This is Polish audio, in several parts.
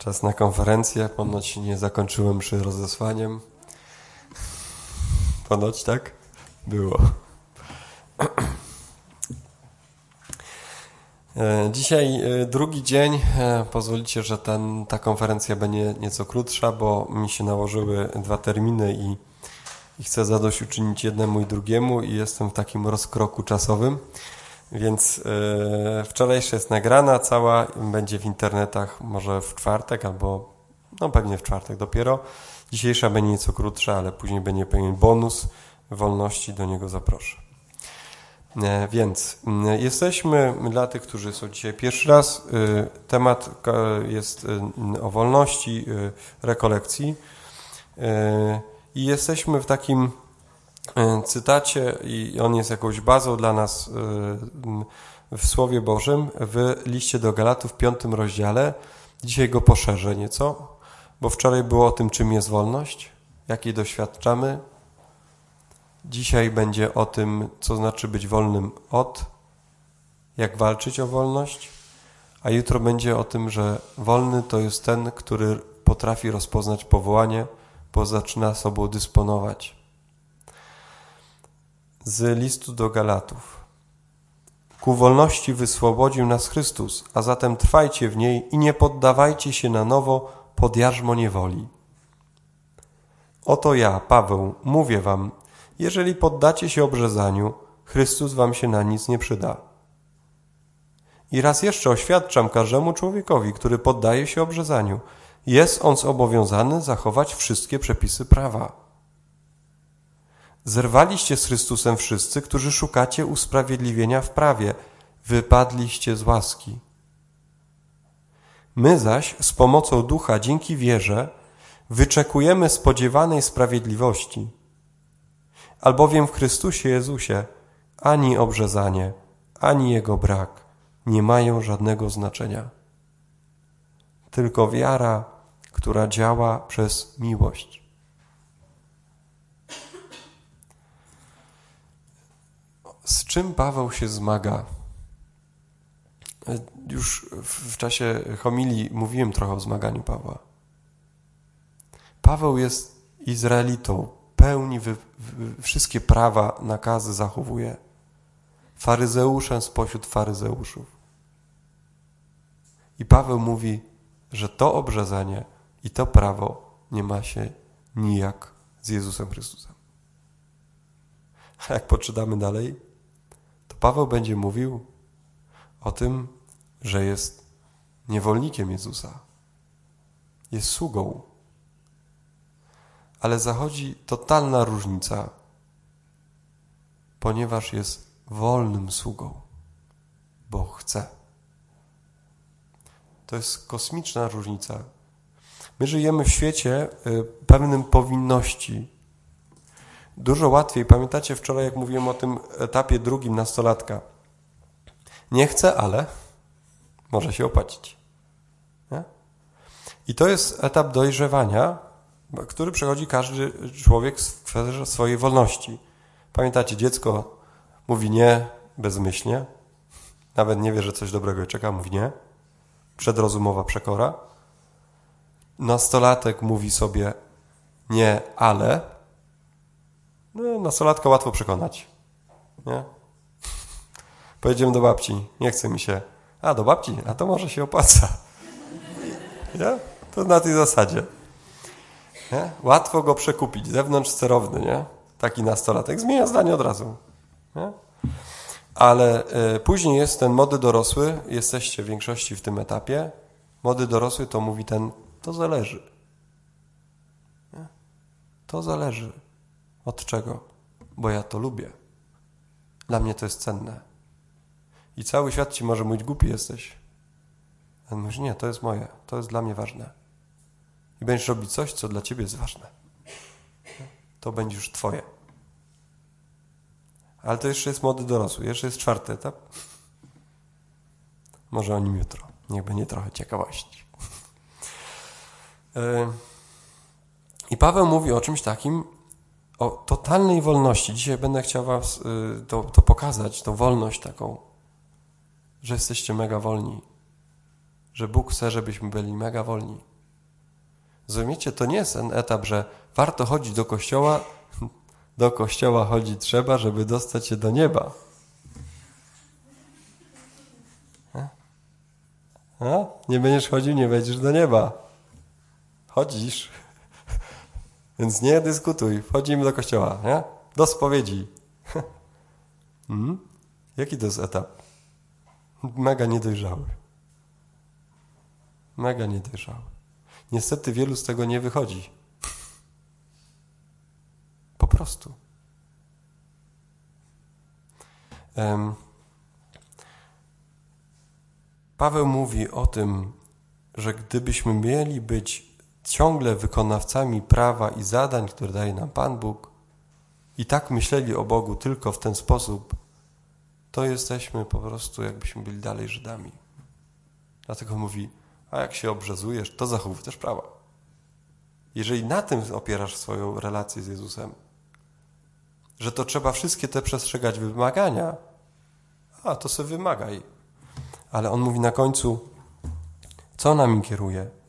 Czas na konferencję. Ponoć nie zakończyłem przy rozesłaniem. Ponoć tak? Było. E, dzisiaj e, drugi dzień. E, pozwolicie, że ten, ta konferencja będzie nieco krótsza, bo mi się nałożyły dwa terminy i, i chcę zadośćuczynić jednemu i drugiemu i jestem w takim rozkroku czasowym. Więc yy, wczorajsza jest nagrana cała, będzie w internetach może w czwartek albo no pewnie w czwartek dopiero. Dzisiejsza będzie nieco krótsza, ale później będzie pewien bonus wolności, do niego zaproszę. E, więc e, jesteśmy, dla tych, którzy są dzisiaj pierwszy raz, temat jest o wolności rekolekcji i jesteśmy w takim E, cytacie i on jest jakąś bazą dla nas e, w Słowie Bożym w liście do Galatów w piątym rozdziale. Dzisiaj go poszerzę nieco, bo wczoraj było o tym, czym jest wolność, jakiej doświadczamy. Dzisiaj będzie o tym, co znaczy być wolnym od, jak walczyć o wolność, a jutro będzie o tym, że wolny to jest ten, który potrafi rozpoznać powołanie, bo zaczyna sobą dysponować z listu do Galatów. Ku wolności wyswobodził nas Chrystus, a zatem trwajcie w niej i nie poddawajcie się na nowo pod jarzmo niewoli. Oto ja, Paweł, mówię wam, jeżeli poddacie się obrzezaniu, Chrystus wam się na nic nie przyda. I raz jeszcze oświadczam każdemu człowiekowi, który poddaje się obrzezaniu, jest on zobowiązany zachować wszystkie przepisy prawa. Zerwaliście z Chrystusem wszyscy, którzy szukacie usprawiedliwienia w prawie, wypadliście z łaski. My zaś z pomocą ducha dzięki wierze wyczekujemy spodziewanej sprawiedliwości. Albowiem w Chrystusie Jezusie ani obrzezanie, ani jego brak nie mają żadnego znaczenia. Tylko wiara, która działa przez miłość. Z czym Paweł się zmaga? Już w czasie homilii mówiłem trochę o zmaganiu Pawła. Paweł jest Izraelitą, pełni wy, wy, wszystkie prawa, nakazy zachowuje. Faryzeuszem spośród faryzeuszów. I Paweł mówi, że to obrzezanie i to prawo nie ma się nijak z Jezusem Chrystusem. A jak poczytamy dalej, Paweł będzie mówił o tym, że jest niewolnikiem Jezusa, jest sługą. Ale zachodzi totalna różnica, ponieważ jest wolnym sługą, bo chce. To jest kosmiczna różnica. My żyjemy w świecie y, pewnym powinności, Dużo łatwiej. Pamiętacie wczoraj, jak mówiłem o tym etapie drugim nastolatka? Nie chcę, ale może się opłacić. Nie? I to jest etap dojrzewania, który przechodzi każdy człowiek w sferze swojej wolności. Pamiętacie, dziecko mówi nie bezmyślnie, nawet nie wie, że coś dobrego czeka, mówi nie. Przedrozumowa przekora. Nastolatek mówi sobie nie, ale no, nastolatka łatwo przekonać. Nie? Pojedziemy do babci. Nie chce mi się. A, do babci? A to może się opłaca. Nie? To na tej zasadzie. Nie? Łatwo go przekupić. Zewnątrz sterowny, nie? Taki nastolatek. Zmienia zdanie od razu. Nie? Ale y, później jest ten młody dorosły. Jesteście w większości w tym etapie. Młody dorosły to mówi ten, to zależy. Nie? To zależy. Od czego? Bo ja to lubię. Dla mnie to jest cenne. I cały świat ci może mówić, głupi jesteś. A mówisz, nie, to jest moje, to jest dla mnie ważne. I będziesz robić coś, co dla ciebie jest ważne. To będzie już twoje. Ale to jeszcze jest młody dorosły, jeszcze jest czwarty etap. Może o nim jutro. Niech będzie trochę ciekawości. E, I Paweł mówi o czymś takim, o totalnej wolności. Dzisiaj będę chciał Was y, to, to pokazać, tą wolność taką, że jesteście mega wolni. Że Bóg chce, żebyśmy byli mega wolni. Rozumiecie? To nie jest ten etap, że warto chodzić do kościoła, do kościoła chodzić trzeba, żeby dostać się do nieba. A? Nie będziesz chodził, nie wejdziesz do nieba. Chodzisz. Więc nie dyskutuj. Wchodzimy do kościoła, nie? Do spowiedzi. hmm? Jaki to jest etap? Mega niedojrzały. Mega niedojrzały. Niestety wielu z tego nie wychodzi. Po prostu. Um, Paweł mówi o tym, że gdybyśmy mieli być ciągle wykonawcami prawa i zadań, które daje nam Pan Bóg, i tak myśleli o Bogu tylko w ten sposób, to jesteśmy po prostu, jakbyśmy byli dalej Żydami. Dlatego mówi, a jak się obrzezujesz, to zachowuj też prawa. Jeżeli na tym opierasz swoją relację z Jezusem, że to trzeba wszystkie te przestrzegać wymagania, a to sobie wymagaj. Ale on mówi na końcu, co nami kieruje?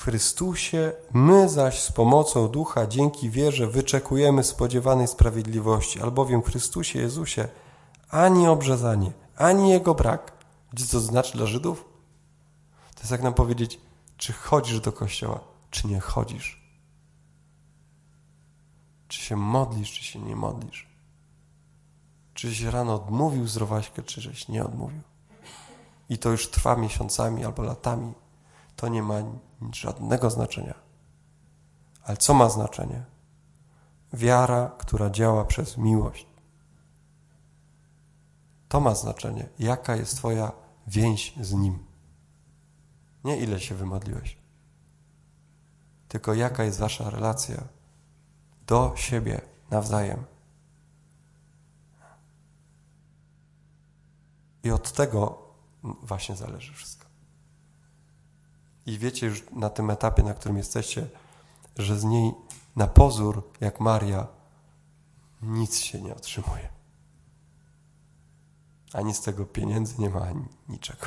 W Chrystusie, my zaś z pomocą Ducha dzięki wierze wyczekujemy spodziewanej sprawiedliwości, albowiem w Chrystusie Jezusie ani obrzezanie, ani jego brak. Wiecie, co to znaczy dla Żydów? To jest jak nam powiedzieć, czy chodzisz do kościoła, czy nie chodzisz. Czy się modlisz, czy się nie modlisz. Czy się rano odmówił zdrowaśkę, czy żeś nie odmówił. I to już trwa miesiącami albo latami. To nie ma żadnego znaczenia. Ale co ma znaczenie? Wiara, która działa przez miłość. To ma znaczenie. Jaka jest Twoja więź z Nim? Nie ile się wymodliłeś, tylko jaka jest Wasza relacja do siebie nawzajem. I od tego właśnie zależy wszystko. I wiecie już na tym etapie, na którym jesteście, że z niej na pozór, jak Maria, nic się nie otrzymuje. Ani z tego pieniędzy nie ma, ani niczego.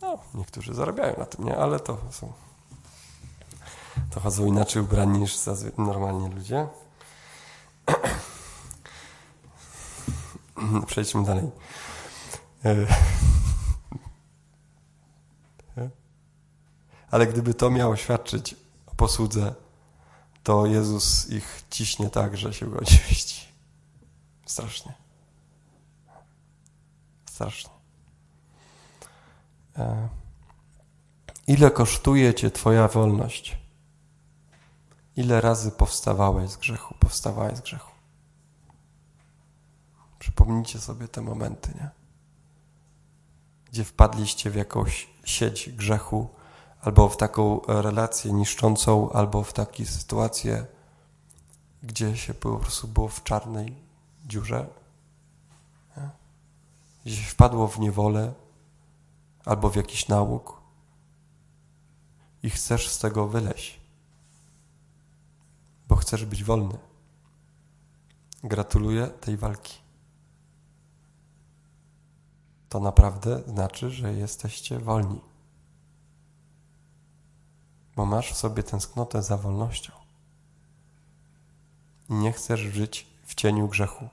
No, niektórzy zarabiają na tym, nie? Ale to są... To chodzą inaczej ubrani niż normalnie ludzie. Przejdźmy dalej. Ale gdyby to miało świadczyć o posłudze, to Jezus ich ciśnie tak, że się go nie Strasznie. Strasznie. E, ile kosztuje Cię Twoja wolność? Ile razy powstawałeś z grzechu, powstawałeś z grzechu? Przypomnijcie sobie te momenty, nie? Gdzie wpadliście w jakąś sieć grzechu, albo w taką relację niszczącą, albo w takie sytuacje, gdzie się po prostu było w czarnej dziurze, nie? gdzie się wpadło w niewolę, albo w jakiś nauk i chcesz z tego wyleźć, bo chcesz być wolny. Gratuluję tej walki. To naprawdę znaczy, że jesteście wolni, bo masz w sobie tęsknotę za wolnością i nie chcesz żyć w cieniu grzechu,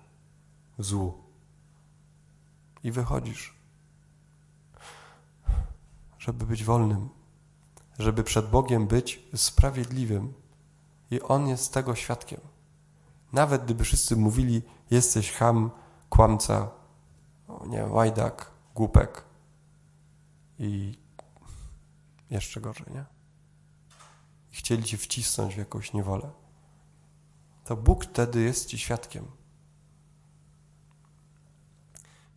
złu. I wychodzisz żeby być wolnym, żeby przed Bogiem być sprawiedliwym. I On jest tego świadkiem. Nawet gdyby wszyscy mówili, jesteś ham, kłamca, nie łajdak, głupek i jeszcze gorzej, nie? Chcieli ci wcisnąć w jakąś niewolę. To Bóg wtedy jest ci świadkiem.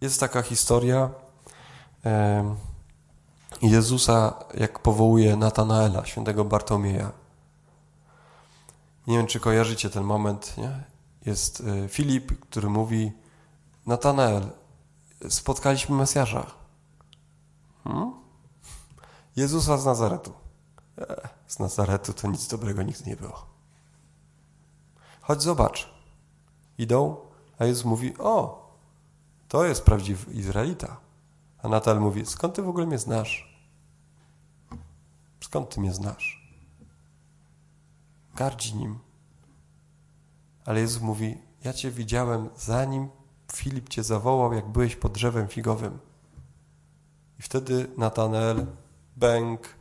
Jest taka historia, Jezusa, jak powołuje Natanaela, świętego Bartłomieja. Nie wiem, czy kojarzycie ten moment, nie? Jest y, Filip, który mówi Natanael, spotkaliśmy Mesjasza. Hmm? Jezusa z Nazaretu. E, z Nazaretu to nic dobrego nigdy nie było. Chodź zobacz. Idą, a Jezus mówi, o, to jest prawdziwy Izraelita. A Natal mówi, skąd ty w ogóle mnie znasz? Skąd ty mnie znasz? Gardzi nim. Ale Jezus mówi, ja cię widziałem zanim Filip cię zawołał, jak byłeś pod drzewem figowym. I wtedy Natanael, bęk,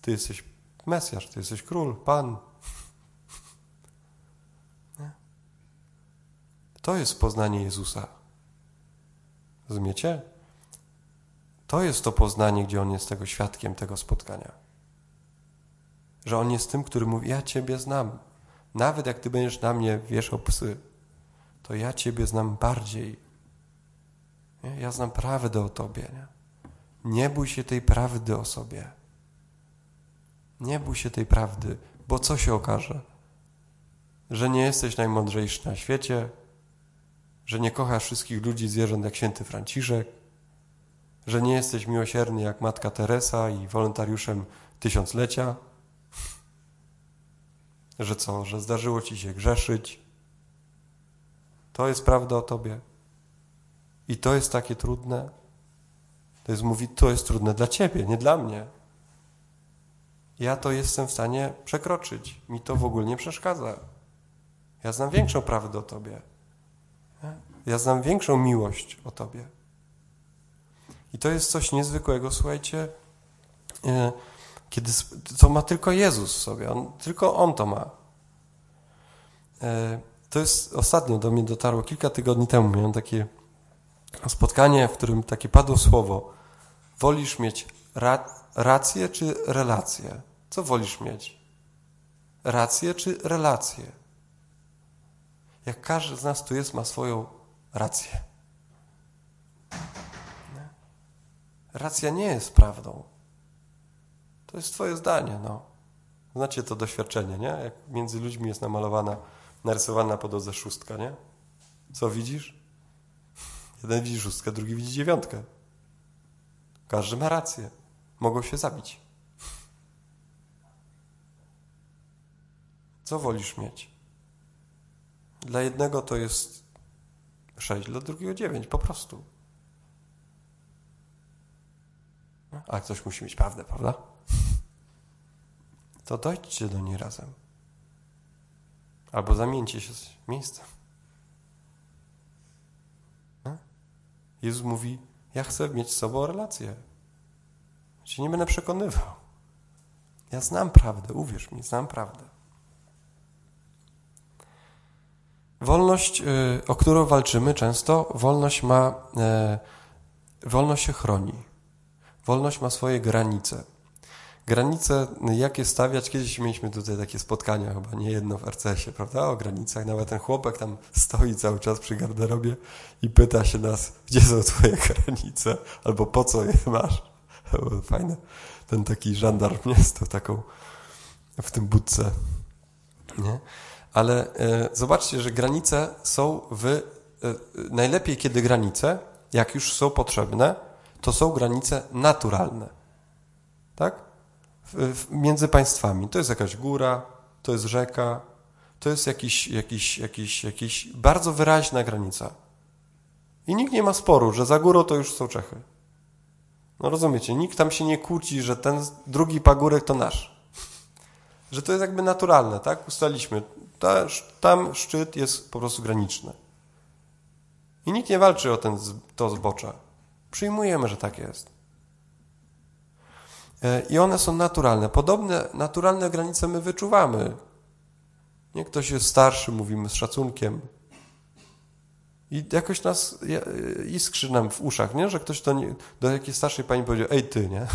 ty jesteś Mesjasz, ty jesteś król, Pan. To jest poznanie Jezusa. Rozumiecie? To jest to poznanie, gdzie On jest tego świadkiem tego spotkania. Że On jest tym, który mówi, ja Ciebie znam. Nawet jak Ty będziesz na mnie wieszał psy, to ja Ciebie znam bardziej. Nie? Ja znam prawdę o Tobie. Nie? nie bój się tej prawdy o sobie. Nie bój się tej prawdy, bo co się okaże? Że nie jesteś najmądrzejszy na świecie, że nie kochasz wszystkich ludzi zwierząt jak święty Franciszek, że nie jesteś miłosierny jak matka Teresa i wolontariuszem tysiąclecia, że co, że zdarzyło ci się grzeszyć. To jest prawda o tobie. I to jest takie trudne. To jest mówić, to jest trudne dla ciebie, nie dla mnie. Ja to jestem w stanie przekroczyć. Mi to w ogóle nie przeszkadza. Ja znam większą prawdę o tobie. Ja znam większą miłość o Tobie. I to jest coś niezwykłego, słuchajcie, e, kiedy, co ma tylko Jezus w sobie. On, tylko On to ma. E, to jest ostatnio do mnie dotarło, kilka tygodni temu miałem takie spotkanie, w którym takie padło słowo wolisz mieć ra, rację czy relację? Co wolisz mieć? Rację czy relację? Jak każdy z nas tu jest, ma swoją rację. Racja nie jest prawdą. To jest twoje zdanie, no. Znacie to doświadczenie, nie? Jak między ludźmi jest namalowana, narysowana po drodze szóstka, nie? Co widzisz? Jeden widzi szóstkę, drugi widzi dziewiątkę. Każdy ma rację. Mogą się zabić. Co wolisz mieć? Dla jednego to jest 6, dla drugiego 9, po prostu. A ktoś musi mieć prawdę, prawda? To dojdźcie do niej razem. Albo zamieńcie się z miejscem. Jezus mówi, ja chcę mieć z sobą relację. Cię nie będę przekonywał. Ja znam prawdę, uwierz mi, znam prawdę. Wolność, y, o którą walczymy często, wolność ma, e, wolność się chroni. Wolność ma swoje granice. Granice, jakie stawiać, kiedyś mieliśmy tutaj takie spotkania, chyba nie jedno w RCS-ie, prawda, o granicach. Nawet ten chłopak tam stoi cały czas przy garderobie i pyta się nas, gdzie są twoje granice, albo po co je masz. Fajne. Ten taki żandarm, nie? Z tą taką w tym budce, nie? ale e, zobaczcie, że granice są w. E, najlepiej, kiedy granice, jak już są potrzebne, to są granice naturalne. Tak? między państwami. To jest jakaś góra, to jest rzeka, to jest jakiś, jakiś, jakiś, jakiś bardzo wyraźna granica. I nikt nie ma sporu, że za górą to już są Czechy. No rozumiecie, nikt tam się nie kłóci, że ten drugi pagórek to nasz. Że to jest jakby naturalne, tak? Ustaliśmy ta, tam szczyt jest po prostu graniczny. I nikt nie walczy o ten, to zbocze. Przyjmujemy, że tak jest. E, I one są naturalne. Podobne naturalne granice my wyczuwamy. Nie ktoś jest starszy, mówimy z szacunkiem. I jakoś nas iskrzy nam w uszach, nie? że ktoś do, nie, do jakiejś starszej pani powiedział, ej ty, nie?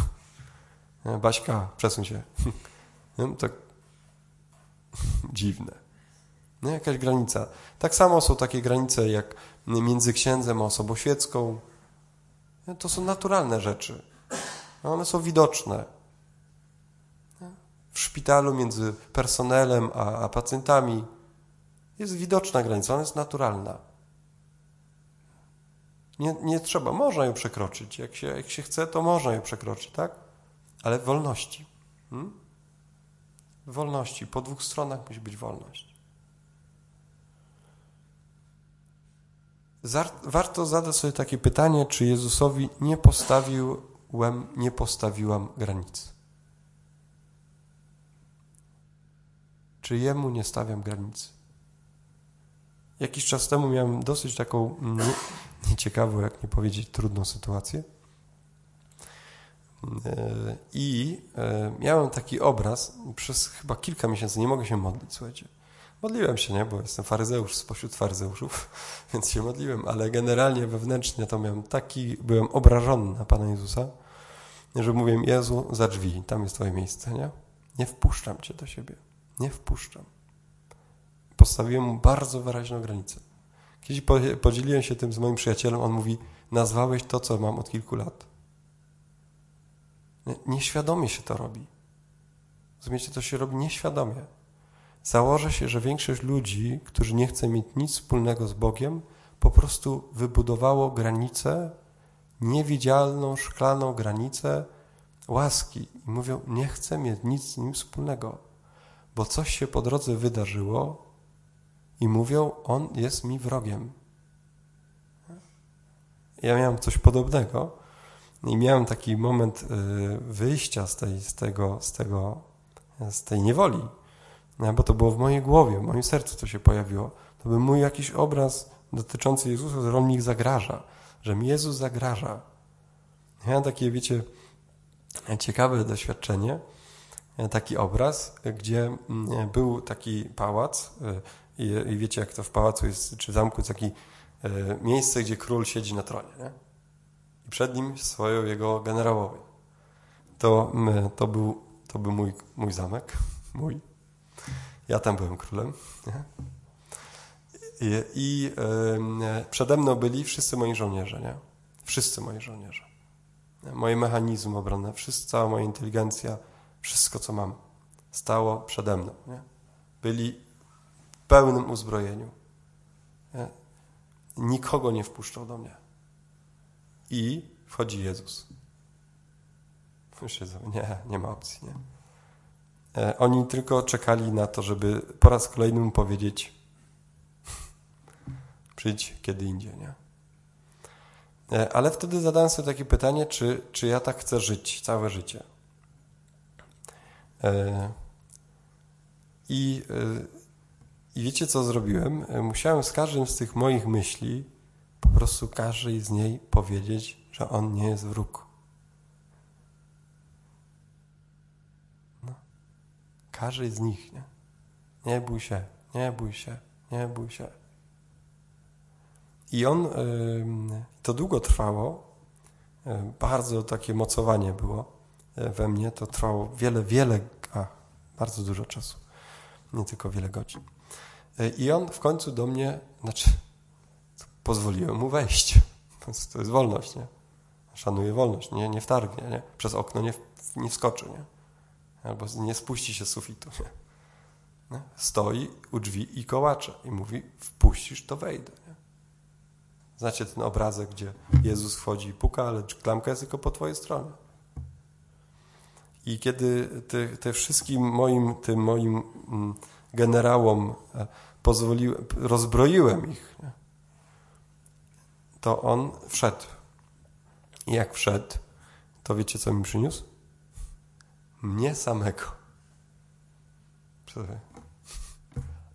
Baśka, przesuń się. Tak dziwne. No, jakaś granica. Tak samo są takie granice jak między księdzem a osobą świecką. To są naturalne rzeczy. One są widoczne. W szpitalu między personelem a, a pacjentami jest widoczna granica, ona jest naturalna. Nie, nie trzeba, można ją przekroczyć. Jak się, jak się chce, to można ją przekroczyć, tak? Ale w wolności. Hmm? W wolności. Po dwóch stronach musi być wolność. Warto zadać sobie takie pytanie, czy Jezusowi nie postawiłem, nie postawiłam granic. Czy jemu nie stawiam granicy? Jakiś czas temu miałem dosyć taką nie, nieciekawą, jak nie powiedzieć, trudną sytuację. E, I e, miałem taki obraz, przez chyba kilka miesięcy nie mogę się modlić, słuchajcie. Modliłem się, nie, bo jestem faryzeusz spośród faryzeuszów, więc się modliłem, ale generalnie wewnętrznie to miałem taki, byłem obrażony na Pana Jezusa, że mówię, Jezu, za drzwi, tam jest Twoje miejsce, nie? Nie wpuszczam Cię do siebie, nie wpuszczam. Postawiłem mu bardzo wyraźną granicę. Kiedyś podzieliłem się tym z moim przyjacielem, on mówi, nazwałeś to, co mam od kilku lat. Nieświadomie się to robi. Rozumiecie, to się robi nieświadomie. Założę się, że większość ludzi, którzy nie chce mieć nic wspólnego z Bogiem, po prostu wybudowało granicę, niewidzialną, szklaną granicę łaski. I mówią, nie chcę mieć nic z nim wspólnego, bo coś się po drodze wydarzyło i mówią, on jest mi wrogiem. Ja miałem coś podobnego i miałem taki moment y, wyjścia z tej, z tego, z tego, z tej niewoli no, bo to było w mojej głowie, w moim sercu to się pojawiło. To był mój jakiś obraz dotyczący Jezusa, że On mi zagraża, że mi Jezus zagraża. Ja miałem takie, wiecie, ciekawe doświadczenie, taki obraz, gdzie mm, był taki pałac y, i, i wiecie, jak to w pałacu jest, czy w zamku jest takie miejsce, gdzie król siedzi na tronie, nie? I przed nim swoją jego generałowie. To, to, był, to był mój, mój zamek, mój. Ja tam byłem królem. I, i przede mną byli wszyscy moi żołnierze, nie? Wszyscy moi żołnierze. Moje mechanizmy obronne, cała moja inteligencja, wszystko, co mam, stało przede mną. Nie? Byli pełnym uzbrojeniu. Nie? Nikogo nie wpuszczał do mnie. I wchodzi Jezus. Już nie, nie ma opcji, nie? E, oni tylko czekali na to, żeby po raz kolejny mu powiedzieć przyjdź kiedy indziej, nie? E, ale wtedy zadałem sobie takie pytanie, czy, czy ja tak chcę żyć całe życie. E, I, I wiecie, co zrobiłem? Musiałem z każdym z tych moich myśli po prostu każdej z niej powiedzieć, że on nie jest wróg. Każdy z nich, nie? Nie bój się, nie bój się, nie bój się. I on, to długo trwało, bardzo takie mocowanie było we mnie, to trwało wiele, wiele, a, bardzo dużo czasu, nie tylko wiele godzin. I on w końcu do mnie, znaczy, pozwoliłem mu wejść. To jest wolność, nie? Szanuję wolność, nie, nie wtargnie, nie? Przez okno nie, nie wskoczy, nie? albo nie spuści się z sufitu. Nie? Stoi u drzwi i kołacze i mówi, wpuścisz, to wejdę. Nie? Znacie ten obrazek, gdzie Jezus wchodzi i puka, ale klamka jest tylko po twojej stronie. I kiedy te, te wszystkim moim, tym moim mm, generałom e, pozwoliłem, rozbroiłem ich, to on wszedł. I jak wszedł, to wiecie, co mi przyniósł? mnie samego.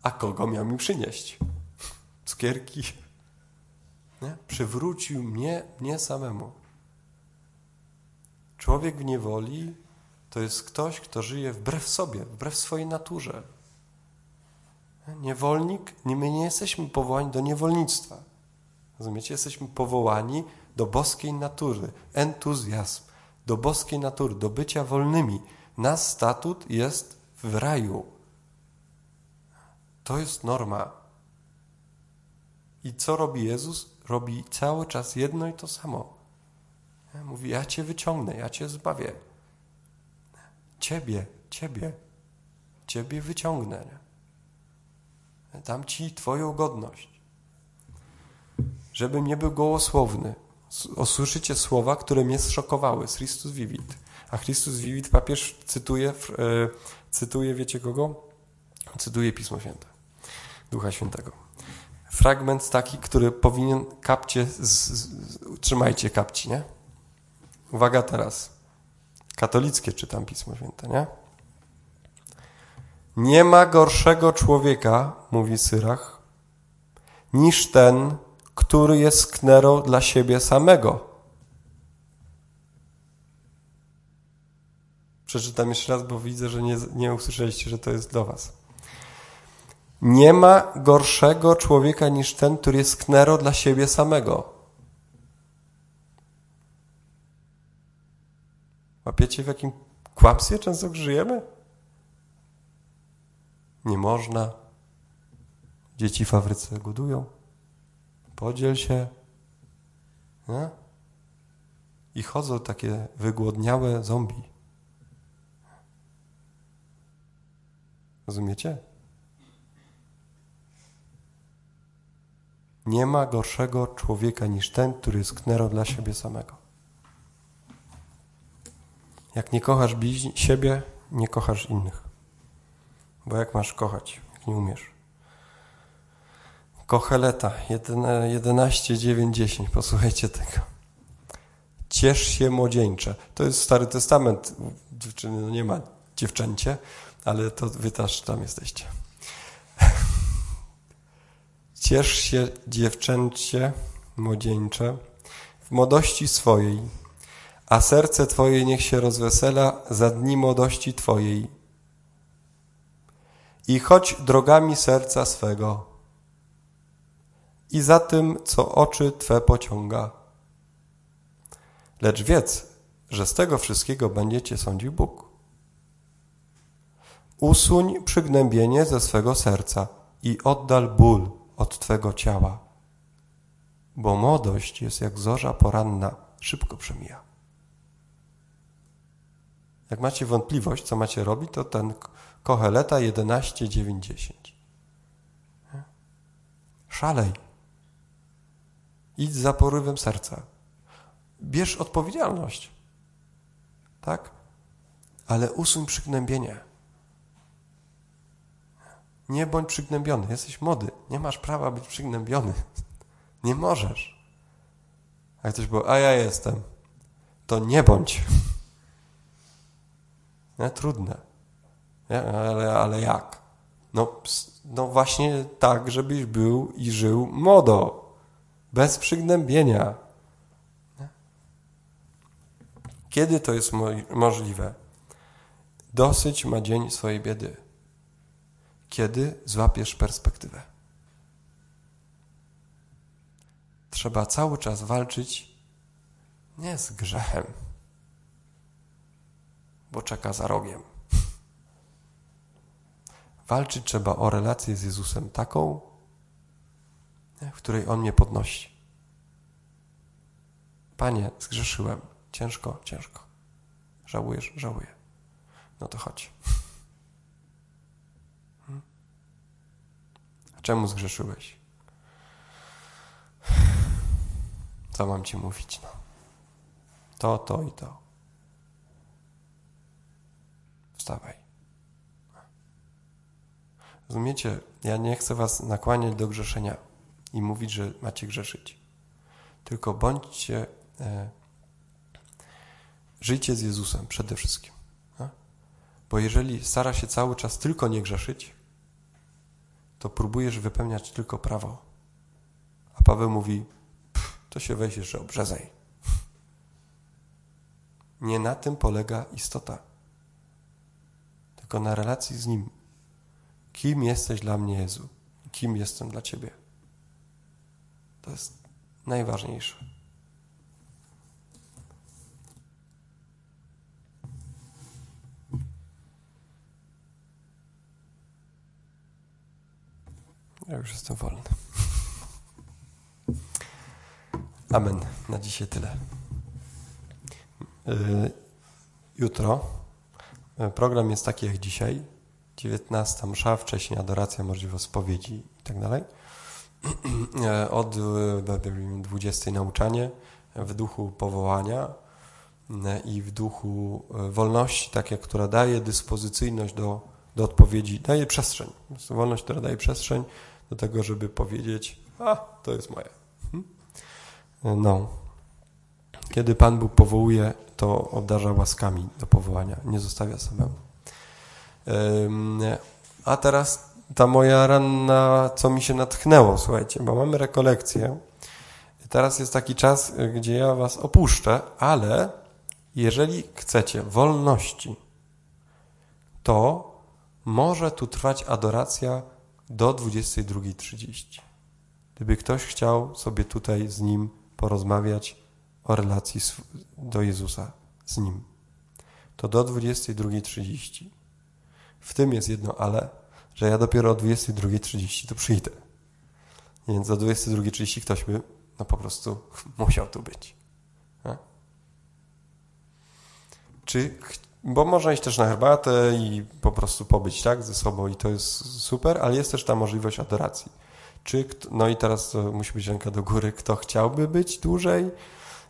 A kogo miał mi przynieść? Cukierki? Nie? Przywrócił mnie, mnie samemu. Człowiek w niewoli to jest ktoś, kto żyje wbrew sobie, wbrew swojej naturze. Niewolnik, my nie jesteśmy powołani do niewolnictwa. Rozumiecie? Jesteśmy powołani do boskiej natury, entuzjazm, do boskiej natury, do bycia wolnymi. Nasz statut jest w raju. To jest norma. I co robi Jezus? Robi cały czas jedno i to samo. Mówi, ja Cię wyciągnę, ja Cię zbawię. Ciebie, Ciebie, Ciebie wyciągnę. Dam Ci Twoją godność. Żebym nie był gołosłowny. Osłyszycie słowa, które mnie zszokowały. Christus vivit. A Chrystus Vivit papież cytuje, e, cytuje, wiecie kogo? Cytuje Pismo Święte, Ducha Świętego. Fragment taki, który powinien kapcie, z, z, trzymajcie kapci, nie? Uwaga teraz. Katolickie czytam Pismo Święte, nie? Nie ma gorszego człowieka, mówi Syrach, niż ten, który jest sknerą dla siebie samego. Przeczytam jeszcze raz, bo widzę, że nie, nie usłyszeliście, że to jest do Was. Nie ma gorszego człowieka niż ten, który jest knero dla siebie samego. Łapiecie, w jakim kłamstwie często żyjemy? Nie można. Dzieci w Afryce głodują. Podziel się. Nie? I chodzą takie wygłodniałe zombie. Rozumiecie? Nie ma gorszego człowieka niż ten, który jest knero dla siebie samego. Jak nie kochasz siebie, nie kochasz innych. Bo jak masz kochać, jak nie umiesz? Kocheleta 11, 9, 10. Posłuchajcie tego. Ciesz się młodzieńcze. To jest Stary Testament. Dziewczyny, no nie ma dziewczęcie, ale to wy też tam jesteście. Ciesz się dziewczęcie młodzieńcze w młodości swojej, a serce Twoje niech się rozwesela za dni młodości Twojej. I chodź drogami serca swego i za tym, co oczy Twe pociąga. Lecz wiedz, że z tego wszystkiego będziecie sądził Bóg. Usuń przygnębienie ze swego serca i oddal ból od Twego ciała, bo młodość jest jak zorza poranna, szybko przemija. Jak macie wątpliwość, co macie robić, to ten Koheleta 11, 9, 10. Szalej. Idź za porywem serca. Bierz odpowiedzialność. Tak? Ale usuń przygnębienie. Nie bądź przygnębiony. Jesteś młody. Nie masz prawa być przygnębiony. Nie możesz. A ktoś powie, a ja jestem. To nie bądź. Nie, trudne. Ale, ale jak? No, no właśnie tak, żebyś był i żył młodo. Bez przygnębienia. Kiedy to jest mo możliwe? Dosyć ma dzień swojej biedy kiedy złapiesz perspektywę. Trzeba cały czas walczyć nie z grzechem, bo czeka za rogiem. Walczyć trzeba o relację z Jezusem taką, w której On mnie podnosi. Panie, zgrzeszyłem. Ciężko, ciężko. Żałujesz? Żałuję. No to chodź. Czemu zgrzeszyłeś? Co mam ci mówić? No. To, to i to. Wstawaj. Rozumiecie? Ja nie chcę was nakłaniać do grzeszenia i mówić, że macie grzeszyć. Tylko bądźcie, e, żyjcie z Jezusem przede wszystkim. Bo jeżeli stara się cały czas tylko nie grzeszyć, to próbujesz wypełniać tylko prawo. A Paweł mówi, to się weź jeszcze obrzezaj. Nie na tym polega istota, tylko na relacji z Nim. Kim jesteś dla mnie, Jezu? Kim jestem dla Ciebie? To jest najważniejsze. Ja już jestem wolny. Amen. Na dzisiaj tyle. Y, jutro y, program jest taki jak dzisiaj. 19 msza, wcześniej adoracja, możliwość spowiedzi i tak dalej. Od 20 nauczanie w duchu powołania i w duchu wolności, tak jak która daje dyspozycyjność do, do odpowiedzi, daje przestrzeń. Wolność, która daje przestrzeń do tego, żeby powiedzieć, a to jest moje. Hmm? No. Kiedy Pan Bóg powołuje, to obdarza łaskami do powołania, nie zostawia samemu. A teraz ta moja ranna, co mi się natchnęło, słuchajcie, bo mamy rekolekcję. Teraz jest taki czas, gdzie ja was opuszczę, ale jeżeli chcecie wolności, to może tu trwać adoracja do 22.30. Gdyby ktoś chciał sobie tutaj z nim porozmawiać o relacji do Jezusa z nim, to do 22.30. W tym jest jedno ale, że ja dopiero o 22.30 tu przyjdę. Więc do 22.30 ktoś by no po prostu musiał tu być. A? Czy, bo można iść też na herbatę i po prostu pobyć tak ze sobą i to jest super, ale jest też ta możliwość adoracji. Czy, no i teraz musi być ręka do góry, kto chciałby być dłużej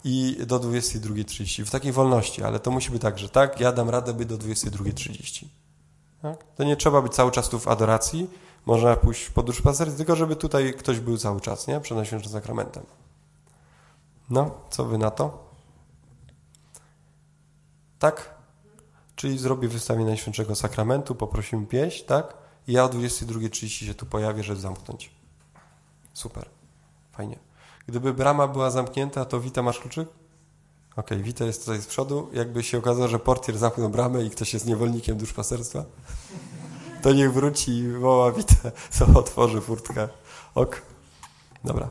i do 22.30 w takiej wolności, ale to musi być tak, że tak, ja dam radę by do 22.30. Tak? To nie trzeba być cały czas tu w adoracji, można pójść podróż pasterskiej, tylko żeby tutaj ktoś był cały czas, nie? Przed Najświętszym Sakramentem. No, co wy na to? Tak? Czyli zrobię wystawienie Najświętszego Sakramentu, poprosimy pieśń, tak? I ja o 22.30 się tu pojawię, żeby zamknąć. Super. Fajnie. Gdyby brama była zamknięta, to Wita masz kluczyk? Okay, Wita jest tutaj z przodu. Jakby się okazało, że portier zamknął bramę i ktoś jest niewolnikiem duszpasterstwa, to niech wróci i woła Witę, co otworzy furtkę. Ok. Dobra.